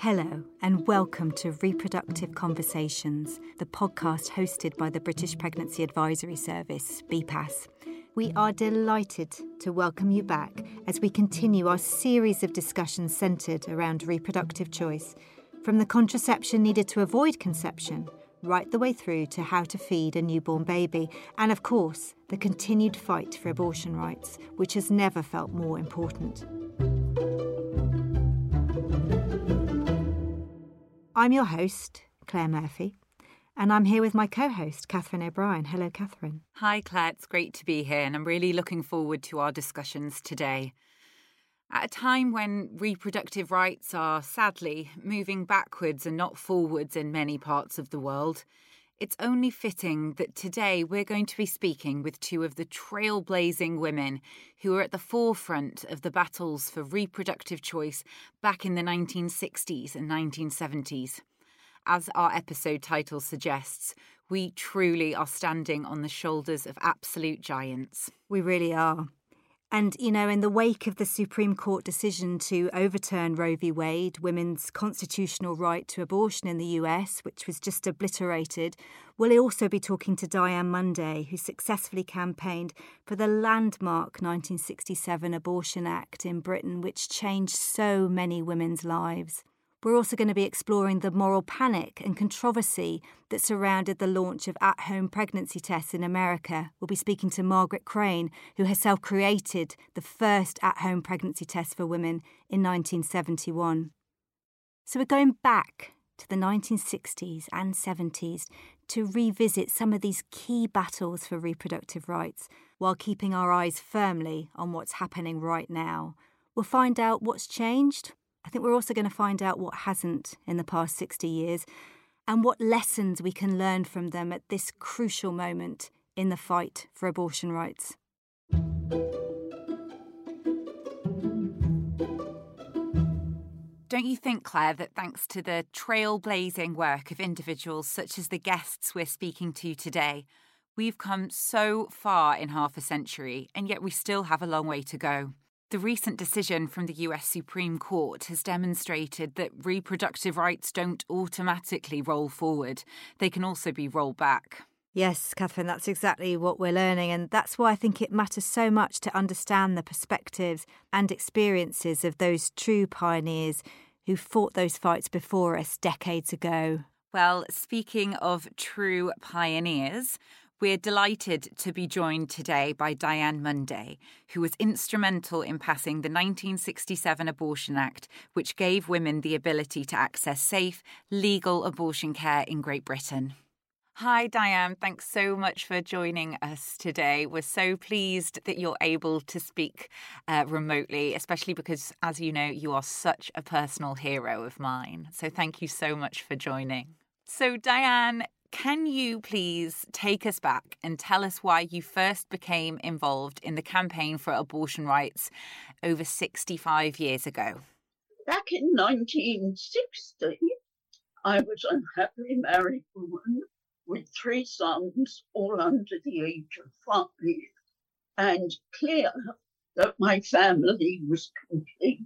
Hello, and welcome to Reproductive Conversations, the podcast hosted by the British Pregnancy Advisory Service, BPAS. We are delighted to welcome you back as we continue our series of discussions centred around reproductive choice, from the contraception needed to avoid conception, right the way through to how to feed a newborn baby, and of course, the continued fight for abortion rights, which has never felt more important. I'm your host, Claire Murphy, and I'm here with my co host, Catherine O'Brien. Hello, Catherine. Hi, Claire. It's great to be here, and I'm really looking forward to our discussions today. At a time when reproductive rights are sadly moving backwards and not forwards in many parts of the world, it's only fitting that today we're going to be speaking with two of the trailblazing women who were at the forefront of the battles for reproductive choice back in the 1960s and 1970s. As our episode title suggests, we truly are standing on the shoulders of absolute giants. We really are. And, you know, in the wake of the Supreme Court decision to overturn Roe v. Wade, women's constitutional right to abortion in the US, which was just obliterated, we'll also be talking to Diane Munday, who successfully campaigned for the landmark 1967 Abortion Act in Britain, which changed so many women's lives. We're also going to be exploring the moral panic and controversy that surrounded the launch of at home pregnancy tests in America. We'll be speaking to Margaret Crane, who herself created the first at home pregnancy test for women in 1971. So we're going back to the 1960s and 70s to revisit some of these key battles for reproductive rights while keeping our eyes firmly on what's happening right now. We'll find out what's changed I think we're also going to find out what hasn't in the past 60 years and what lessons we can learn from them at this crucial moment in the fight for abortion rights. Don't you think, Claire, that thanks to the trailblazing work of individuals such as the guests we're speaking to today, we've come so far in half a century, and yet we still have a long way to go? The recent decision from the US Supreme Court has demonstrated that reproductive rights don't automatically roll forward, they can also be rolled back. Yes, Catherine, that's exactly what we're learning. And that's why I think it matters so much to understand the perspectives and experiences of those true pioneers who fought those fights before us decades ago. Well, speaking of true pioneers, we're delighted to be joined today by Diane Munday, who was instrumental in passing the 1967 Abortion Act, which gave women the ability to access safe, legal abortion care in Great Britain. Hi, Diane. Thanks so much for joining us today. We're so pleased that you're able to speak uh, remotely, especially because, as you know, you are such a personal hero of mine. So, thank you so much for joining. So, Diane, can you please take us back and tell us why you first became involved in the campaign for abortion rights over 65 years ago? Back in 1960, I was a happily married woman with three sons, all under the age of five, and clear that my family was complete.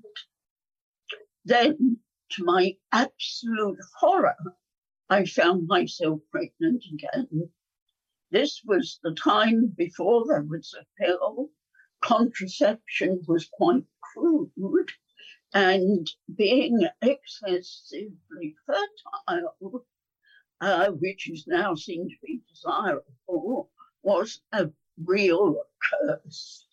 Then, to my absolute horror, I found myself pregnant again. This was the time before there was a pill. Contraception was quite crude. And being excessively fertile, uh, which is now seen to be desirable, was a real curse.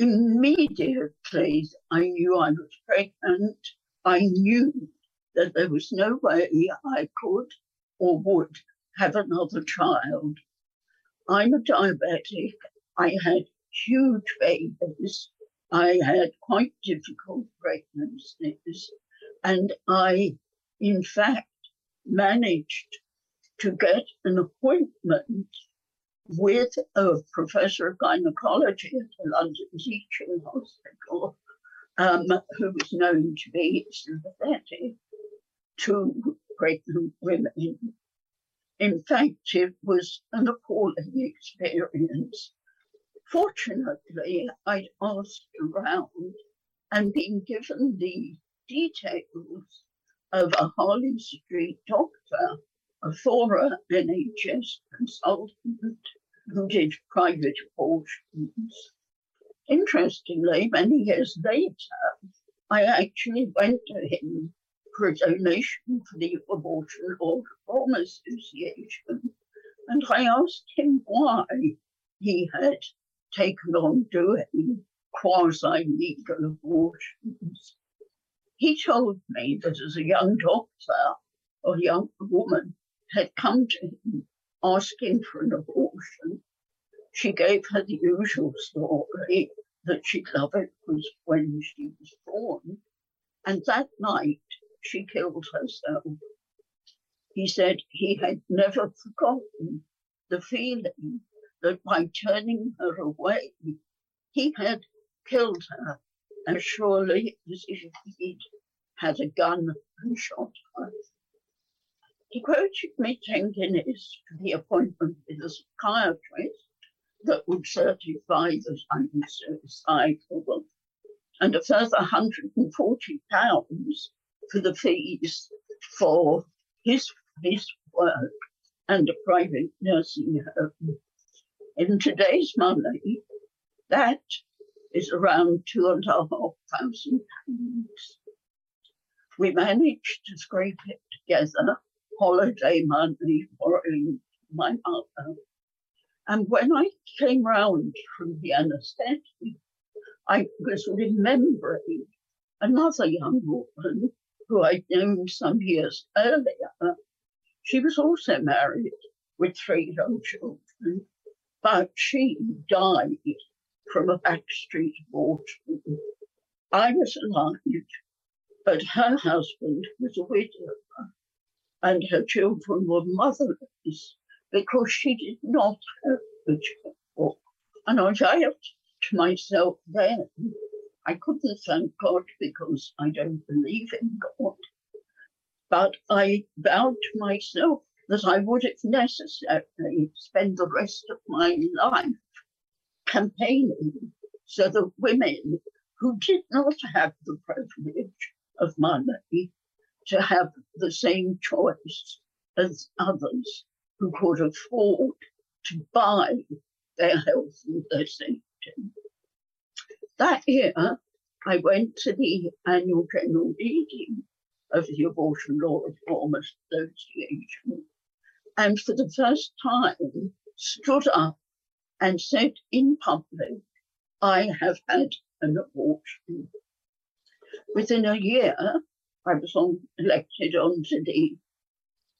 Immediately, I knew I was pregnant. I knew that there was no way I could or would have another child. I'm a diabetic. I had huge babies. I had quite difficult pregnancies. And I, in fact, managed to get an appointment with a professor of gynecology at the London Teaching Hospital, um, who was known to be sympathetic to pregnant women. In fact, it was an appalling experience. Fortunately, I'd asked around and been given the details of a Harley Street doctor, a former NHS consultant who did private abortions. Interestingly, many years later, I actually went to him a donation for the Abortion Law Reform Association, and I asked him why he had taken on doing quasi legal abortions. He told me that as a young doctor or young woman had come to him asking for an abortion. She gave her the usual story that she'd love it was when she was born. And that night she killed herself. He said he had never forgotten the feeling that by turning her away, he had killed her as surely as if he'd had a gun and shot her. He quoted me 10 guineas for the appointment with a psychiatrist that would certify that I was suicidal, and a further £140 for the fees for his, his work and a private nursing home. In today's money, that is around two and a half thousand pounds. We managed to scrape it together, holiday money borrowing my mother. And when I came round from the anaesthetic, I was remembering another young woman who I'd known some years earlier. She was also married with three young children, but she died from a backstreet abortion. I was alive, but her husband was a widower, and her children were motherless because she did not have a child. And I vowed to myself then, I couldn't thank God because I don't believe in God, but I vowed to myself that I would, if necessary, spend the rest of my life campaigning so that women who did not have the privilege of money to have the same choice as others who could afford to buy their health and their safety. That year, I went to the annual general meeting of the Abortion Law Reform Association and for the first time stood up and said in public, I have had an abortion. Within a year, I was on, elected onto the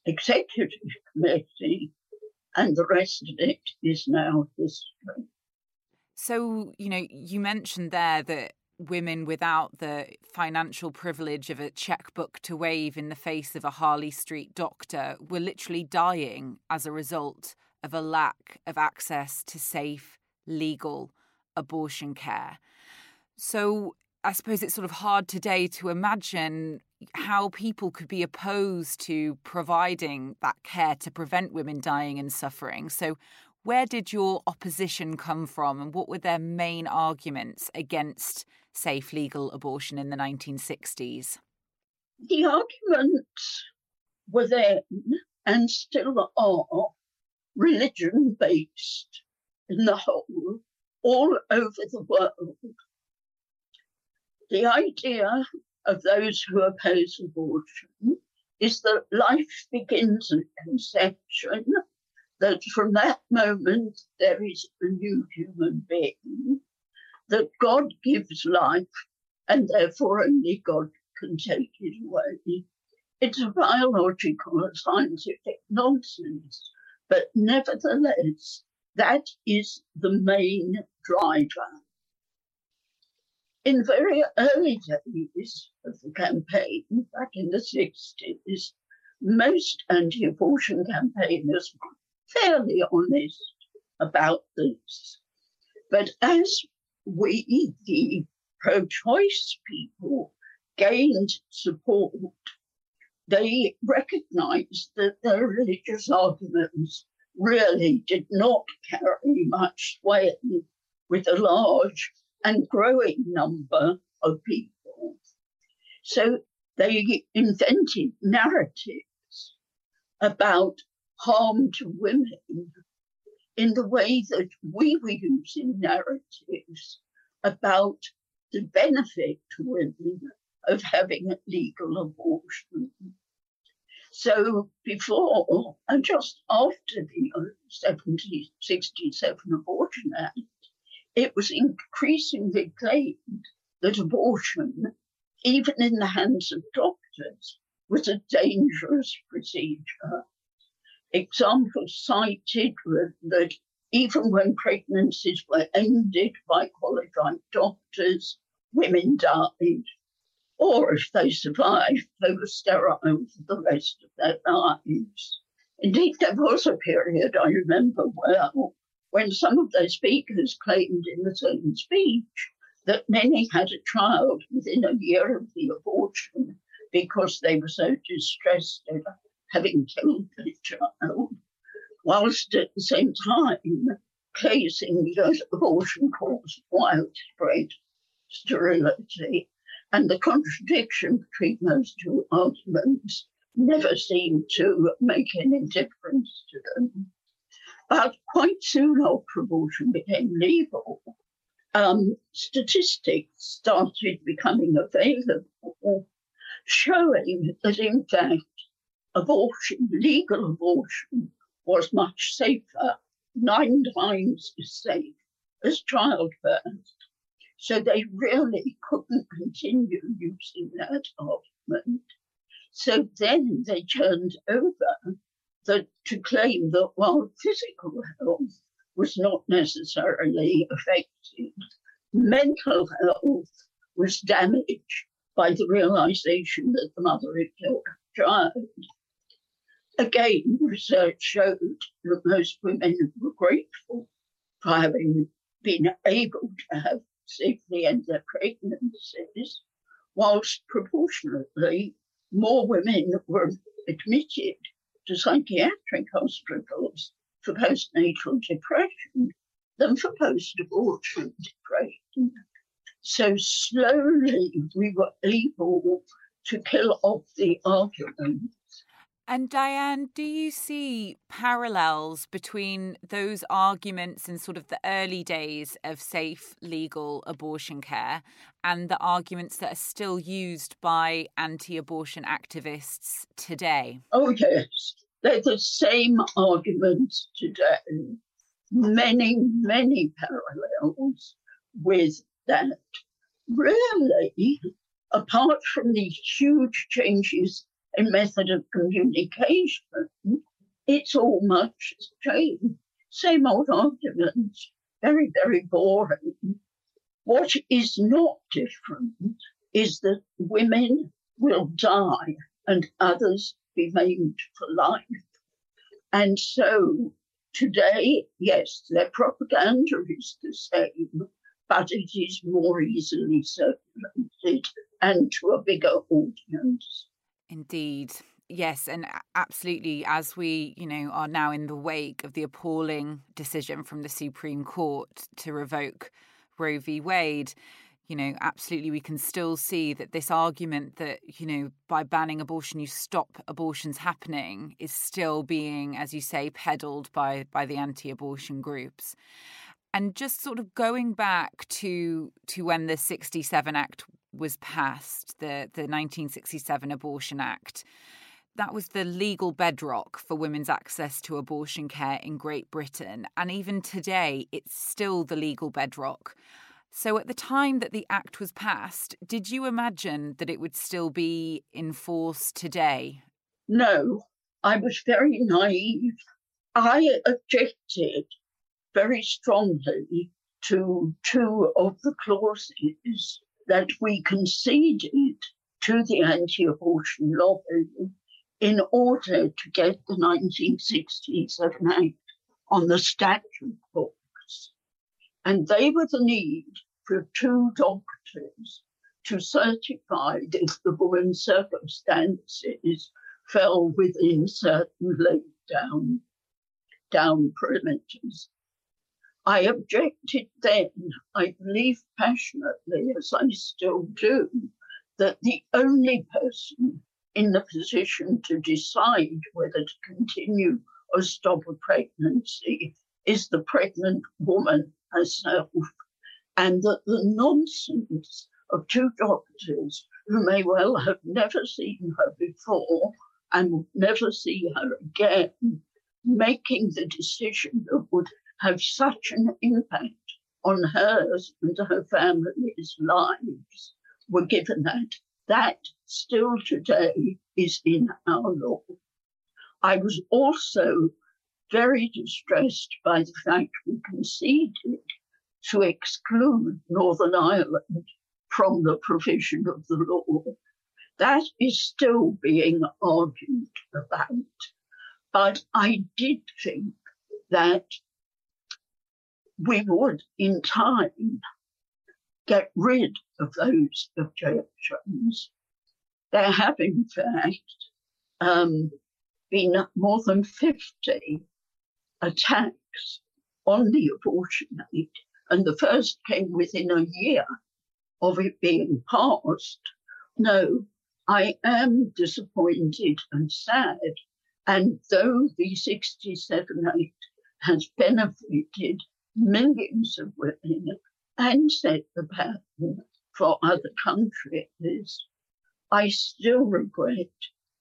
executive committee, and the rest of it is now history. So, you know, you mentioned there that women without the financial privilege of a checkbook to wave in the face of a Harley Street doctor were literally dying as a result of a lack of access to safe, legal abortion care. So I suppose it's sort of hard today to imagine how people could be opposed to providing that care to prevent women dying and suffering. So, where did your opposition come from, and what were their main arguments against safe legal abortion in the 1960s? The arguments were then and still are religion based in the whole, all over the world. The idea of those who oppose abortion is that life begins at conception, that from that moment there is a new human being, that God gives life, and therefore only God can take it away. It's a biological scientific nonsense but nevertheless, that is the main driver. In very early days of the campaign, back in the 60s, most anti abortion campaigners fairly honest about this. But as we, the pro choice people, gained support they recognized that their religious arguments really did not carry much weight with a large and growing number of people. So they invented narratives about harm to women in the way that we were using narratives about the benefit to women of having a legal abortion. So before and just after the 1767 Abortion Act, it was increasingly claimed that abortion, even in the hands of doctors, was a dangerous procedure. Examples cited were that even when pregnancies were ended by qualified doctors, women died. Or if they survived, they were sterile for the rest of their lives. Indeed, there was a period I remember well when some of their speakers claimed in the same speech that many had a child within a year of the abortion because they were so distressed at having killed the child, whilst at the same time placing that abortion caused widespread sterility. And the contradiction between those two arguments never seemed to make any difference to them. But quite soon after abortion became legal, um, statistics started becoming available showing that, in fact, abortion, legal abortion, was much safer, nine times as safe as childbirth. So they really couldn't continue using that argument. So then they turned over to claim that while physical health was not necessarily affected, mental health was damaged by the realization that the mother had killed her child. Again, research showed that most women were grateful for having been able to have safely end their pregnancies, whilst proportionately more women were admitted to psychiatric hospitals for postnatal depression than for post abortion depression. So slowly we were able to kill off the argument. And Diane, do you see parallels between those arguments in sort of the early days of safe legal abortion care and the arguments that are still used by anti abortion activists today? Oh, yes. They're the same arguments today. Many, many parallels with that. Really, apart from these huge changes in method of communication, it's all much the same. Same old arguments, very, very boring. What is not different is that women will die and others be maimed for life. And so today, yes, their propaganda is the same, but it is more easily circulated and to a bigger audience. Indeed. Yes, and absolutely. As we, you know, are now in the wake of the appalling decision from the Supreme Court to revoke Roe v. Wade, you know, absolutely, we can still see that this argument that, you know, by banning abortion, you stop abortions happening is still being, as you say, peddled by, by the anti abortion groups. And just sort of going back to to when the 67 Act was passed, the, the 1967 Abortion Act, that was the legal bedrock for women's access to abortion care in Great Britain. And even today, it's still the legal bedrock. So, at the time that the Act was passed, did you imagine that it would still be in force today? No, I was very naive. I objected very strongly to two of the clauses that we conceded to the anti abortion lobby in order to get the 1967 Act on the statute books. And they were the need for two doctors to certify that the woman's circumstances fell within certain laid down, down parameters. I objected then, I believe passionately, as I still do, that the only person in the position to decide whether to continue or stop a pregnancy is the pregnant woman herself, and that the nonsense of two doctors who may well have never seen her before and never see her again, making the decision that would have such an impact on hers and her family's lives were given that. That still today is in our law. I was also very distressed by the fact we conceded to exclude Northern Ireland from the provision of the law. That is still being argued about. But I did think that we would, in time, get rid of those objections. There have, in fact, um, been more than 50 attacks on the abortion aid, and the first came within a year of it being passed. No, I am disappointed and sad. And though the 67 Act has benefited millions of women and set the pattern for other countries, I still regret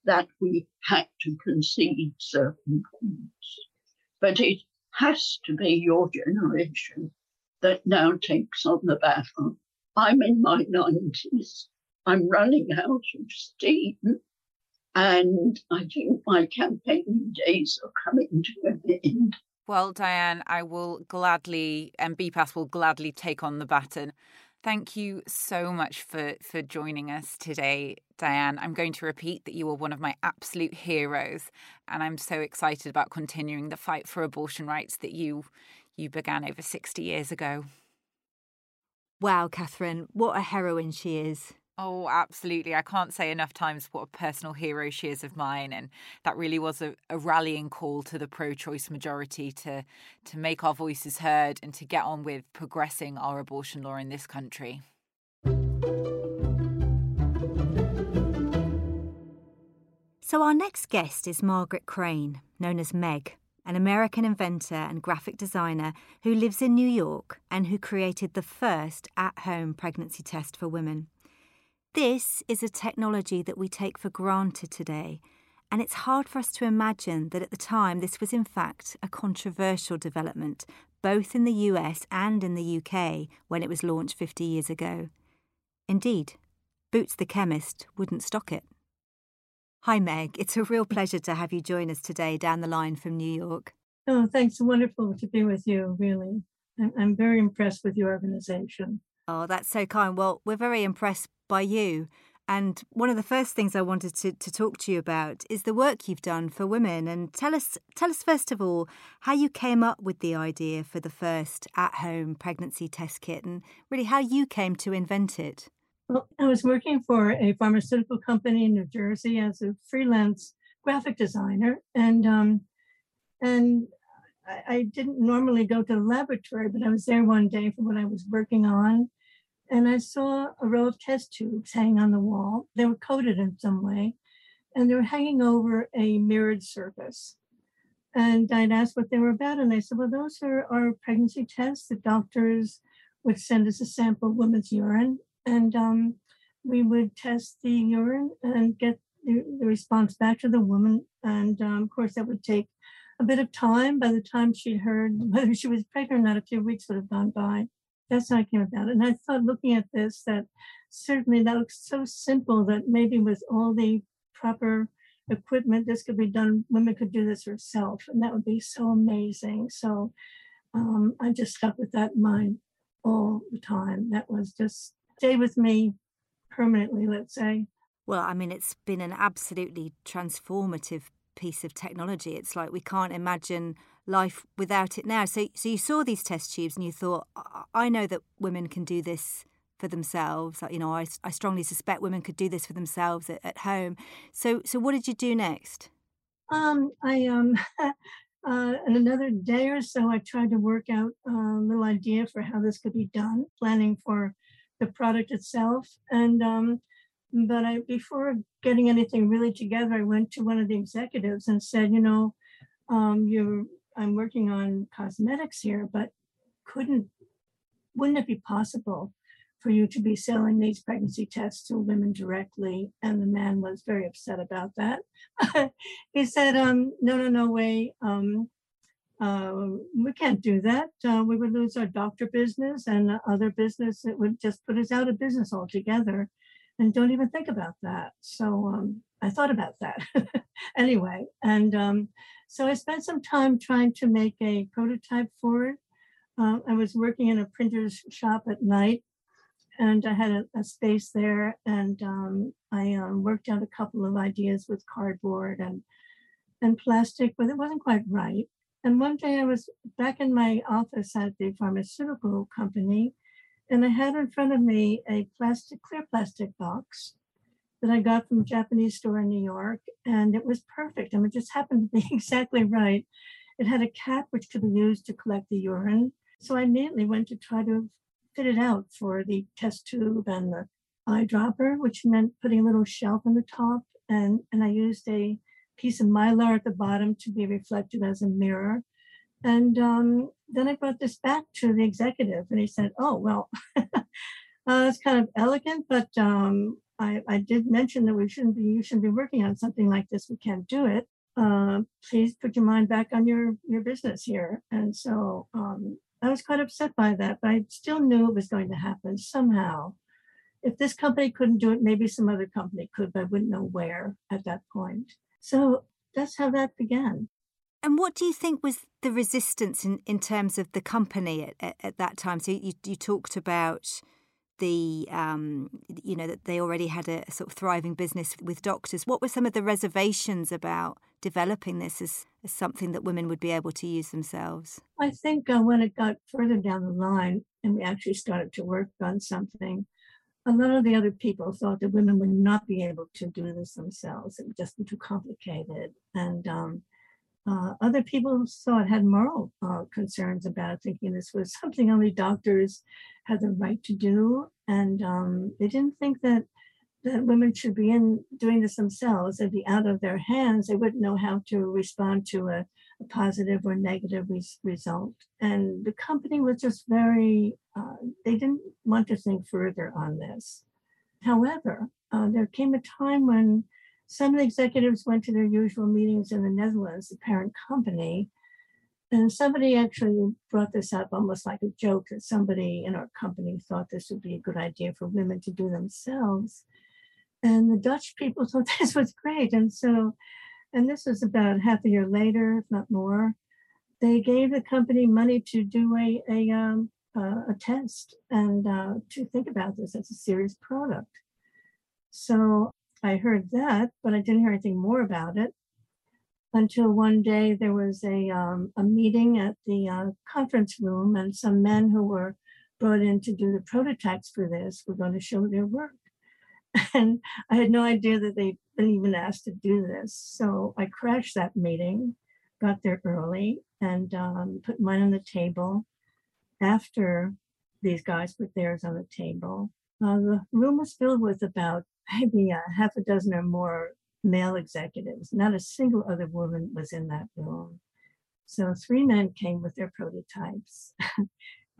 that we had to concede certain points. But it has to be your generation that now takes on the battle. I'm in my 90s. I'm running out of steam. And I think my campaigning days are coming to an end. Well, Diane, I will gladly, and BPAS will gladly take on the baton. Thank you so much for, for joining us today, Diane. I'm going to repeat that you are one of my absolute heroes, and I'm so excited about continuing the fight for abortion rights that you you began over 60 years ago. Wow, Catherine, what a heroine she is. Oh, absolutely. I can't say enough times what a personal hero she is of mine. And that really was a, a rallying call to the pro choice majority to, to make our voices heard and to get on with progressing our abortion law in this country. So, our next guest is Margaret Crane, known as Meg an American inventor and graphic designer who lives in New York and who created the first at home pregnancy test for women. This is a technology that we take for granted today, and it's hard for us to imagine that at the time this was in fact a controversial development, both in the US and in the UK when it was launched 50 years ago. Indeed, Boots the chemist wouldn't stock it. Hi, Meg. It's a real pleasure to have you join us today down the line from New York. Oh, thanks. Wonderful to be with you, really. I'm very impressed with your organization. Oh, that's so kind. Well, we're very impressed by you. And one of the first things I wanted to, to talk to you about is the work you've done for women. And tell us, tell us first of all, how you came up with the idea for the first at-home pregnancy test kit, and really how you came to invent it. Well, I was working for a pharmaceutical company in New Jersey as a freelance graphic designer, and um, and I, I didn't normally go to the laboratory, but I was there one day for what I was working on, and I saw a row of test tubes hanging on the wall. They were coated in some way, and they were hanging over a mirrored surface. And I'd asked what they were about, and they said, "Well, those are our pregnancy tests. The doctors would send us a sample of women's urine, and um, we would test the urine and get the, the response back to the woman. And um, of course, that would take a bit of time. By the time she heard whether she was pregnant or not, a few weeks would have gone by. That's how I came about. And I thought, looking at this, that certainly that looks so simple that maybe with all the proper equipment, this could be done. Women could do this herself, and that would be so amazing. So um, I just stuck with that in mind all the time. That was just stay with me permanently, let's say. Well, I mean, it's been an absolutely transformative piece of technology. It's like we can't imagine life without it now. So, so you saw these test tubes and you thought, I know that women can do this for themselves. You know, I, I strongly suspect women could do this for themselves at, at home. So, so what did you do next? Um, I um, uh, in another day or so, I tried to work out a little idea for how this could be done, planning for the product itself. And um, but I before getting anything really together, I went to one of the executives and said, you know, um, you're I'm working on cosmetics here, but couldn't wouldn't it be possible for you to be selling these pregnancy tests to women directly? And the man was very upset about that. he said, um, no, no, no way. Um, uh, we can't do that. Uh, we would lose our doctor business and other business. It would just put us out of business altogether. And don't even think about that. So um, I thought about that anyway. And um, so I spent some time trying to make a prototype for it. Uh, I was working in a printer's shop at night and I had a, a space there and um, I um, worked out a couple of ideas with cardboard and and plastic, but it wasn't quite right. And one day I was back in my office at the pharmaceutical company, and I had in front of me a plastic, clear plastic box that I got from a Japanese store in New York, and it was perfect. I mean, it just happened to be exactly right. It had a cap which could be used to collect the urine. So I immediately went to try to fit it out for the test tube and the eyedropper, which meant putting a little shelf on the top. And, and I used a piece of mylar at the bottom to be reflected as a mirror. And um, then I brought this back to the executive, and he said, "Oh, well, uh, it's kind of elegant, but um, I, I, did mention that we shouldn't be you shouldn't be working on something like this. We can't do it. Uh, please put your mind back on your your business here." And so um, I was quite upset by that, but I still knew it was going to happen somehow. If this company couldn't do it, maybe some other company could, but I wouldn't know where at that point. So that's how that began. And what do you think was the resistance in, in terms of the company at, at, at that time? So you, you talked about the, um, you know, that they already had a sort of thriving business with doctors. What were some of the reservations about developing this as, as something that women would be able to use themselves? I think uh, when it got further down the line and we actually started to work on something, a lot of the other people thought that women would not be able to do this themselves. It would just be too complicated. And um, uh, other people saw it had moral uh, concerns about thinking this was something only doctors had the right to do. And um, they didn't think that that women should be in doing this themselves. It'd be out of their hands. They wouldn't know how to respond to a, a positive or negative res- result. And the company was just very, uh, they didn't want to think further on this. However, uh, there came a time when some of the executives went to their usual meetings in the Netherlands, the parent company, and somebody actually brought this up almost like a joke that somebody in our company thought this would be a good idea for women to do themselves. And the Dutch people thought this was great. And so, and this was about half a year later, if not more, they gave the company money to do a, a, um, uh, a test and uh, to think about this as a serious product. So I heard that, but I didn't hear anything more about it until one day there was a, um, a meeting at the uh, conference room, and some men who were brought in to do the prototypes for this were going to show their work. and I had no idea that they'd been even asked to do this. So I crashed that meeting, got there early, and um, put mine on the table. After these guys put theirs on the table, uh, the room was filled with about maybe a half a dozen or more male executives. Not a single other woman was in that room. So three men came with their prototypes.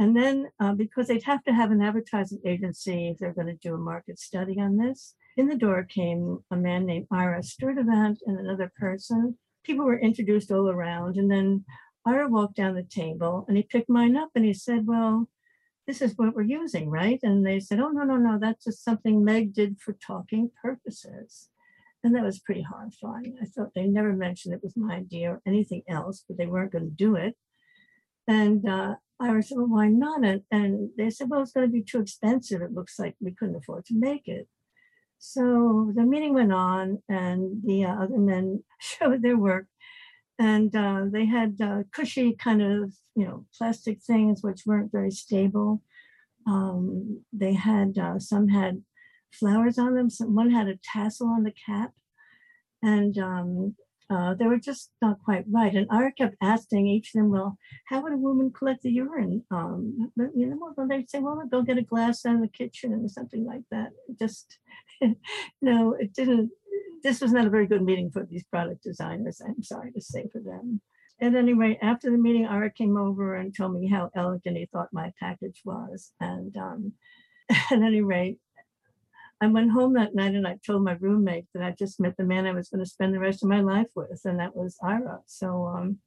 And then, uh, because they'd have to have an advertising agency if they're going to do a market study on this, in the door came a man named Ira Sturtevant and another person. People were introduced all around. And then Ira walked down the table and he picked mine up and he said, Well, this is what we're using, right? And they said, Oh, no, no, no, that's just something Meg did for talking purposes. And that was pretty horrifying. I thought they never mentioned it was my idea or anything else, but they weren't going to do it. And uh, I said, well, why not? And, and they said, well, it's going to be too expensive. It looks like we couldn't afford to make it. So the meeting went on, and the uh, other men showed their work. And uh, they had uh, cushy kind of, you know, plastic things which weren't very stable. Um, they had, uh, some had flowers on them. Some, one had a tassel on the cap. And um, uh, they were just not quite right. And I kept asking each of them, well, how would a woman collect the urine? Um, but, you know, well, they'd say, well, go get a glass out of the kitchen or something like that. Just, no, it didn't. This was not a very good meeting for these product designers. I'm sorry to say for them. At any rate, after the meeting, Ira came over and told me how elegant he thought my package was. And um, at any rate, I went home that night and I told my roommate that I just met the man I was going to spend the rest of my life with, and that was Ira. So um,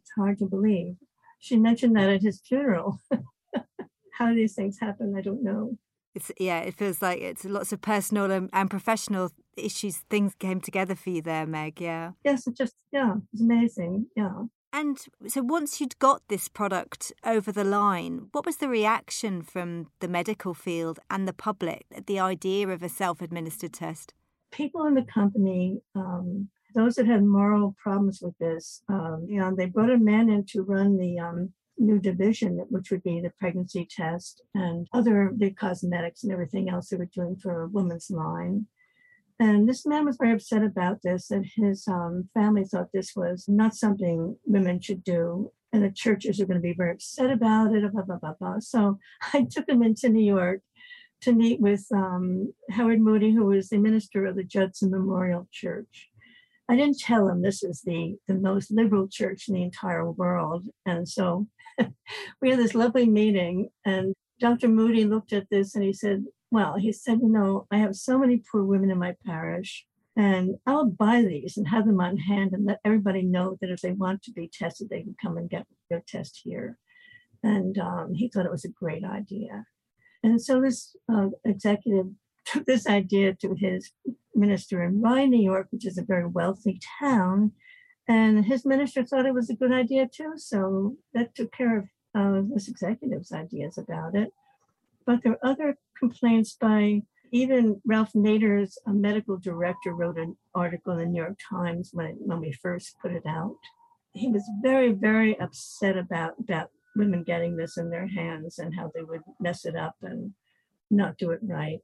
it's hard to believe. She mentioned that at his funeral. How these things happen, I don't know. It's yeah, it feels like it's lots of personal and, and professional issues. Things came together for you there, Meg. Yeah. Yes, it just yeah, it's amazing. Yeah. And so once you'd got this product over the line, what was the reaction from the medical field and the public at the idea of a self administered test? People in the company, um, those that had moral problems with this, um, you know, they brought a man in to run the um, new division, which would be the pregnancy test and other the cosmetics and everything else they were doing for a woman's line. And this man was very upset about this, and his um, family thought this was not something women should do. And the churches are going to be very upset about it. Blah, blah, blah, blah. So I took him into New York to meet with um, Howard Moody, who was the minister of the Judson Memorial Church. I didn't tell him this is the, the most liberal church in the entire world. And so we had this lovely meeting, and Dr. Moody looked at this and he said, well, he said, you know, I have so many poor women in my parish, and I'll buy these and have them on hand and let everybody know that if they want to be tested, they can come and get their test here. And um, he thought it was a great idea. And so this uh, executive took this idea to his minister in Rye, New York, which is a very wealthy town. And his minister thought it was a good idea too. So that took care of uh, this executive's ideas about it. But there are other complaints by even Ralph Nader's medical director wrote an article in the New York Times when, when we first put it out. He was very, very upset about, about women getting this in their hands and how they would mess it up and not do it right.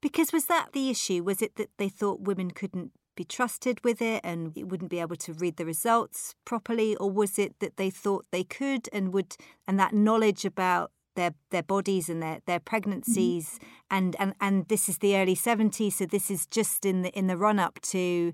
Because was that the issue? Was it that they thought women couldn't be trusted with it and it wouldn't be able to read the results properly or was it that they thought they could and would and that knowledge about their their bodies and their their mm-hmm. pregnancies mm-hmm. and, and and this is the early 70s so this is just in the in the run up to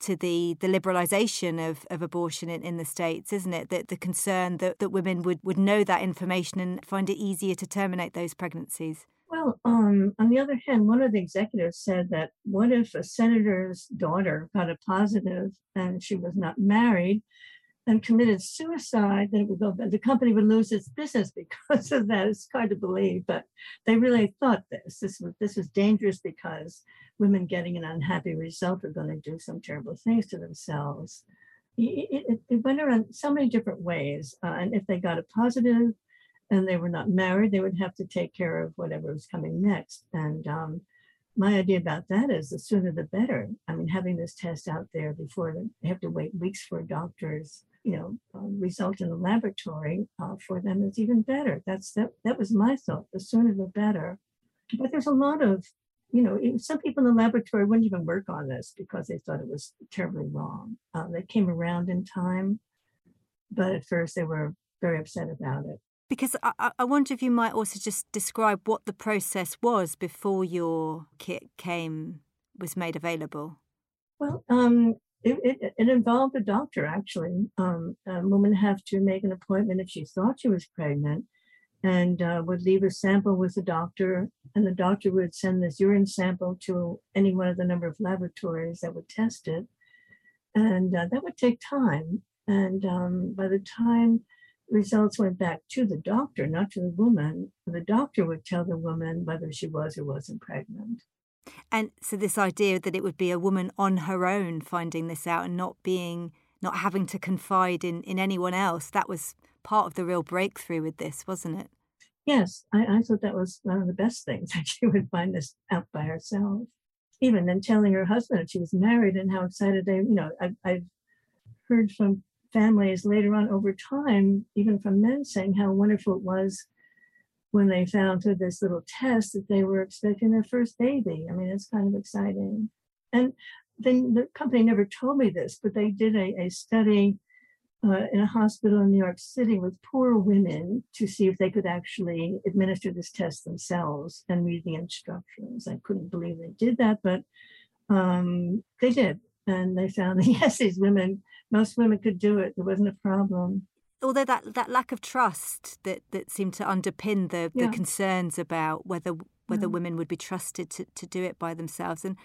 to the the liberalization of, of abortion in, in the states isn't it that the concern that, that women would would know that information and find it easier to terminate those pregnancies well um, on the other hand one of the executives said that what if a senator's daughter got a positive and she was not married and committed suicide, then it would go. The company would lose its business because of that. It's hard to believe, but they really thought this. This was this was dangerous because women getting an unhappy result are going to do some terrible things to themselves. It, it, it went around so many different ways, uh, and if they got a positive and they were not married, they would have to take care of whatever was coming next. And um, my idea about that is the sooner the better. I mean, having this test out there before they have to wait weeks for doctors you know, uh, result in the laboratory uh, for them is even better. That's that. That was my thought. The sooner the better. But there's a lot of, you know, some people in the laboratory wouldn't even work on this because they thought it was terribly wrong. Uh, they came around in time, but at first they were very upset about it. Because I, I wonder if you might also just describe what the process was before your kit came was made available. Well, um, it, it, it, involved a doctor actually. Um, a woman have to make an appointment if she thought she was pregnant and uh, would leave a sample with the doctor and the doctor would send this urine sample to any one of the number of laboratories that would test it and uh, that would take time and um, by the time results went back to the doctor not to the woman. The doctor would tell the woman whether she was or wasn't pregnant. And so this idea that it would be a woman on her own finding this out and not being not having to confide in in anyone else that was part of the real breakthrough with this wasn't it? Yes i, I thought that was one of the best things that she would find this out by herself. Even then telling her husband that she was married and how excited they you know I, i've heard from families later on over time even from men saying how wonderful it was when they found through this little test that they were expecting their first baby. I mean, it's kind of exciting. And then the company never told me this, but they did a, a study uh, in a hospital in New York City with poor women to see if they could actually administer this test themselves and read the instructions. I couldn't believe they did that, but um, they did. And they found that yes, these women, most women could do it. There wasn't a problem. Although that, that lack of trust that, that seemed to underpin the, yeah. the concerns about whether whether mm. women would be trusted to, to do it by themselves. And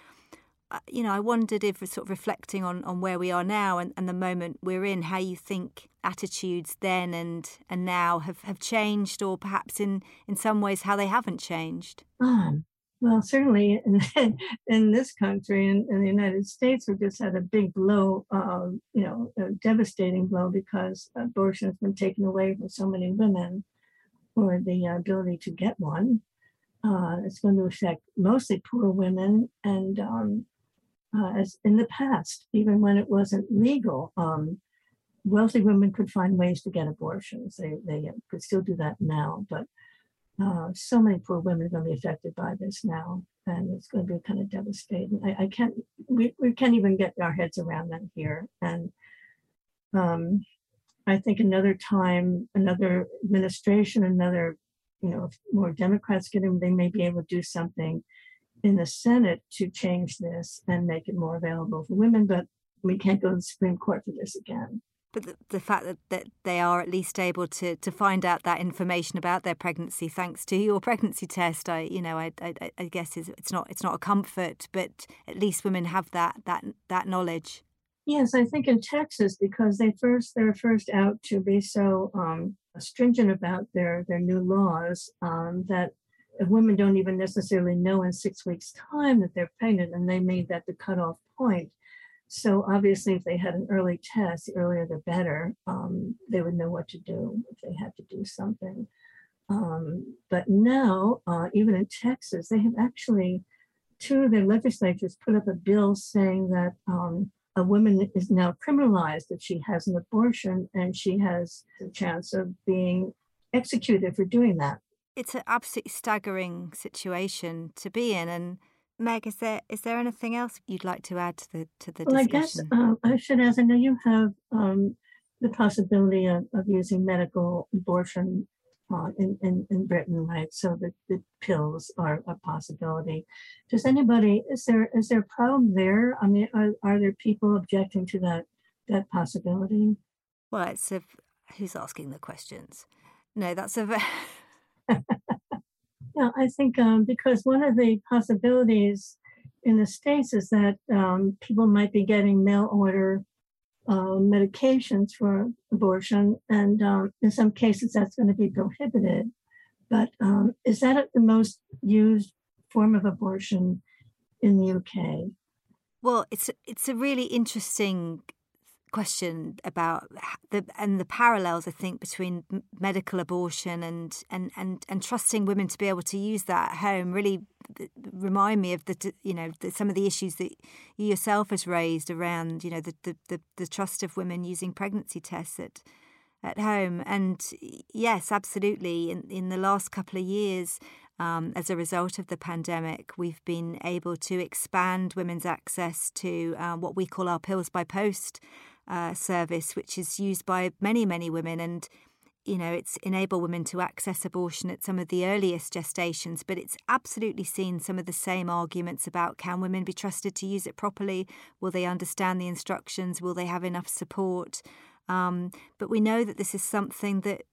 you know, I wondered if sort of reflecting on, on where we are now and, and the moment we're in, how you think attitudes then and and now have, have changed, or perhaps in, in some ways how they haven't changed. Um, well, certainly in, in this country, in, in the United States, we've just had a big blow, uh, you know, a devastating blow because abortion has been taken away from so many women or the ability to get one. Uh, it's going to affect mostly poor women and um, uh, as in the past, even when it wasn't legal, um, wealthy women could find ways to get abortions. They, they could still do that now, but uh, so many poor women are going to be affected by this now, and it's going to be kind of devastating. I, I can't, we, we can't even get our heads around that here. And um, I think another time, another administration, another, you know, more Democrats get in, they may be able to do something in the Senate to change this and make it more available for women, but we can't go to the Supreme Court for this again. But the, the fact that, that they are at least able to, to find out that information about their pregnancy thanks to your pregnancy test, I you know I, I, I guess is it's not it's not a comfort, but at least women have that that that knowledge. Yes, I think in Texas because they first they're first out to be so um, stringent about their their new laws um, that women don't even necessarily know in six weeks' time that they're pregnant, and they made that the cutoff point. So obviously, if they had an early test, the earlier the better. Um, they would know what to do if they had to do something. Um, but now, uh, even in Texas, they have actually two of their legislatures put up a bill saying that um, a woman is now criminalized if she has an abortion and she has the chance of being executed for doing that it's an absolutely staggering situation to be in. And Meg, is there is there anything else you'd like to add to the to the well, discussion? I guess um, I should ask. I know you have um, the possibility of, of using medical abortion uh, in, in in Britain, right? So the, the pills are a possibility. Does anybody is there is there a problem there? I mean, are, are there people objecting to that that possibility? Well, it's a who's asking the questions. No, that's a very yeah, I think um, because one of the possibilities in the States is that um, people might be getting mail order uh, medications for abortion, and um, in some cases that's going to be prohibited. But um, is that the most used form of abortion in the UK? Well, it's it's a really interesting question about the and the parallels I think between medical abortion and and and and trusting women to be able to use that at home really remind me of the you know the, some of the issues that you yourself has raised around you know the, the the, the trust of women using pregnancy tests at at home. And yes absolutely. In in the last couple of years um, as a result of the pandemic, we've been able to expand women's access to uh, what we call our pills by post uh, service, which is used by many, many women. And, you know, it's enable women to access abortion at some of the earliest gestations, but it's absolutely seen some of the same arguments about can women be trusted to use it properly? Will they understand the instructions? Will they have enough support? Um, but we know that this is something that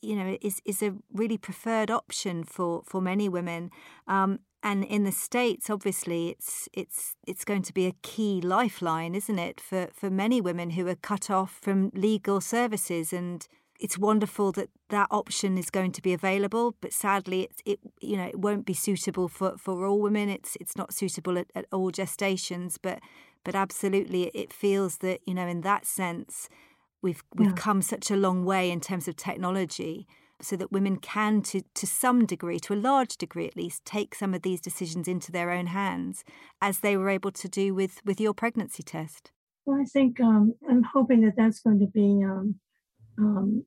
you know is is a really preferred option for for many women um, and in the states obviously it's it's it's going to be a key lifeline isn't it for for many women who are cut off from legal services. And it's wonderful that that option is going to be available but sadly it, it you know it won't be suitable for for all women. It's it's not suitable at, at all gestations but but absolutely it feels that you know in that sense we've we've yeah. come such a long way in terms of technology so that women can, to, to some degree, to a large degree at least, take some of these decisions into their own hands, as they were able to do with, with your pregnancy test? Well, I think um, I'm hoping that that's going to be um, um,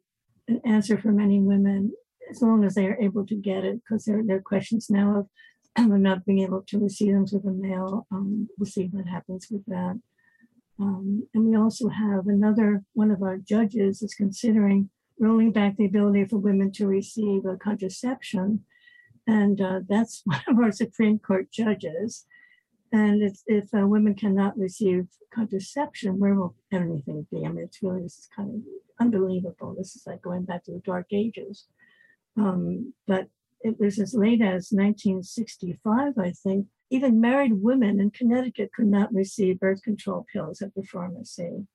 an answer for many women, as long as they are able to get it, because there, there are questions now of not being able to receive them through the mail. Um, we'll see what happens with that. Um, and we also have another one of our judges is considering rolling back the ability for women to receive a contraception. And uh, that's one of our Supreme Court judges. And if, uh, women cannot receive contraception, where will anything be? I mean, it's really this kind of unbelievable. This is like going back to the dark ages. Um, but it was as late as 1965, I think. Even married women in Connecticut could not receive birth control pills at the pharmacy.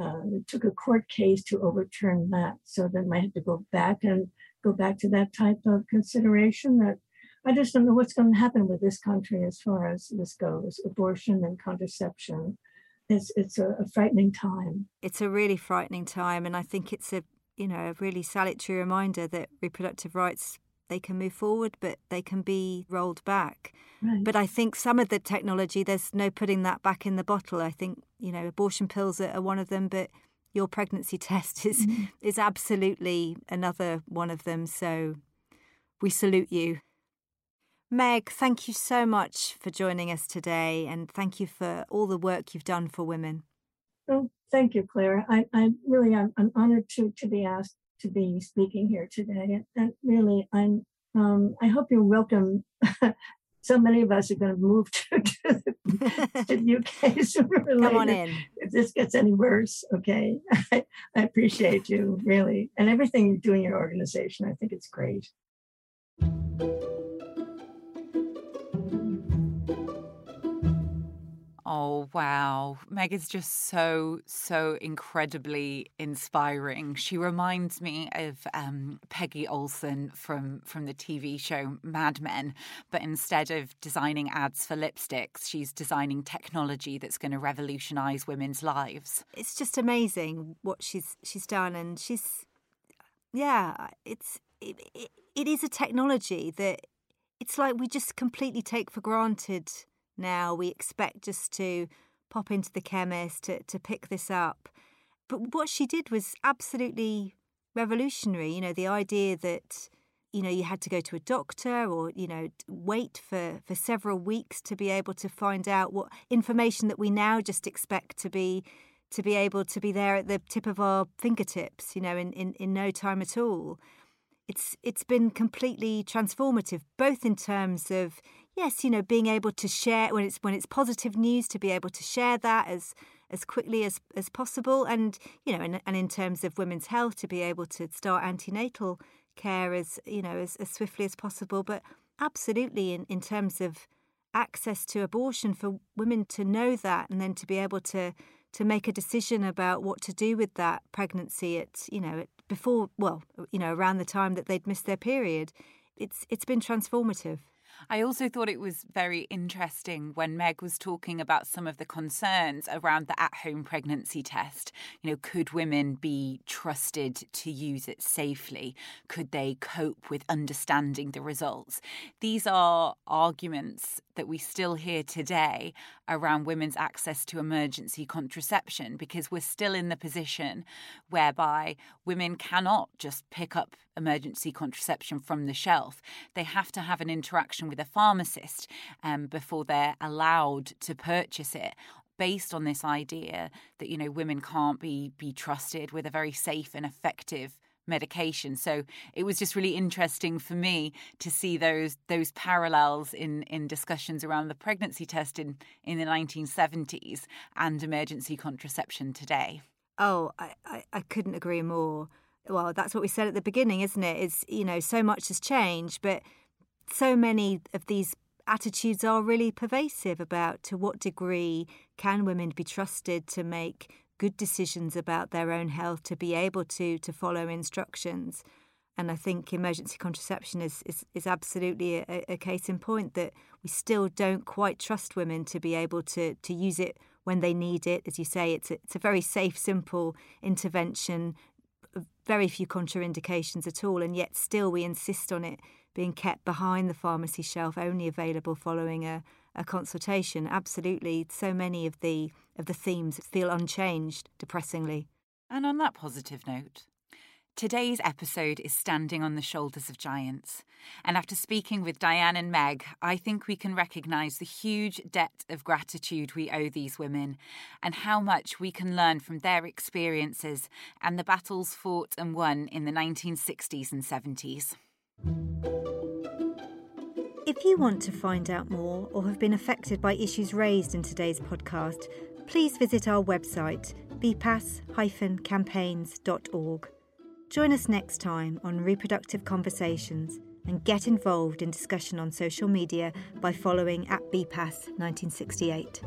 Uh, it took a court case to overturn that. So then I had to go back and go back to that type of consideration that I just don't know what's going to happen with this country as far as this goes abortion and contraception. It's, it's a, a frightening time. It's a really frightening time. And I think it's a, you know, a really salutary reminder that reproductive rights they can move forward, but they can be rolled back. Right. But I think some of the technology, there's no putting that back in the bottle. I think you know abortion pills are, are one of them, but your pregnancy test is mm-hmm. is absolutely another one of them. So we salute you. Meg, thank you so much for joining us today, and thank you for all the work you've done for women. Oh, thank you, Claire. I, I really am I'm honored to to be asked to be speaking here today. And really, I'm. Um, I hope you're welcome. so many of us are going to move to, to, the, to the UK sooner or later. Come on in. If this gets any worse, okay. I, I appreciate you really, and everything you do in your organization. I think it's great. Oh, wow. Meg is just so, so incredibly inspiring. She reminds me of um, Peggy Olson from, from the TV show Mad Men, but instead of designing ads for lipsticks, she's designing technology that's going to revolutionize women's lives. It's just amazing what she's she's done, and she's, yeah, it's it, it, it is a technology that it's like we just completely take for granted now. We expect just to pop into the chemist to, to pick this up. But what she did was absolutely revolutionary. You know, the idea that, you know, you had to go to a doctor or, you know, wait for, for several weeks to be able to find out what information that we now just expect to be to be able to be there at the tip of our fingertips, you know, in, in, in no time at all. It's it's been completely transformative, both in terms of yes, you know, being able to share when it's when it's positive news to be able to share that as as quickly as as possible, and you know, and, and in terms of women's health to be able to start antenatal care as you know as, as swiftly as possible, but absolutely in, in terms of access to abortion for women to know that and then to be able to to make a decision about what to do with that pregnancy at you know at, before well you know around the time that they'd missed their period it's it's been transformative I also thought it was very interesting when Meg was talking about some of the concerns around the at home pregnancy test. You know, could women be trusted to use it safely? Could they cope with understanding the results? These are arguments that we still hear today around women's access to emergency contraception because we're still in the position whereby women cannot just pick up emergency contraception from the shelf. They have to have an interaction with a pharmacist um, before they're allowed to purchase it based on this idea that you know women can't be be trusted with a very safe and effective medication. So it was just really interesting for me to see those those parallels in in discussions around the pregnancy test in in the 1970s and emergency contraception today. Oh, I, I, I couldn't agree more. Well, that's what we said at the beginning, isn't it? it? Is you know so much has changed, but so many of these attitudes are really pervasive about to what degree can women be trusted to make good decisions about their own health to be able to to follow instructions. And I think emergency contraception is, is, is absolutely a, a case in point that we still don't quite trust women to be able to, to use it when they need it. As you say, it's a, it's a very safe, simple intervention, very few contraindications at all, and yet still we insist on it being kept behind the pharmacy shelf, only available following a, a consultation. Absolutely, so many of the of the themes feel unchanged, depressingly. And on that positive note, Today's episode is Standing on the Shoulders of Giants. And after speaking with Diane and Meg, I think we can recognise the huge debt of gratitude we owe these women and how much we can learn from their experiences and the battles fought and won in the 1960s and 70s. If you want to find out more or have been affected by issues raised in today's podcast, please visit our website, bpas-campaigns.org. Join us next time on Reproductive Conversations and get involved in discussion on social media by following at BPAS 1968.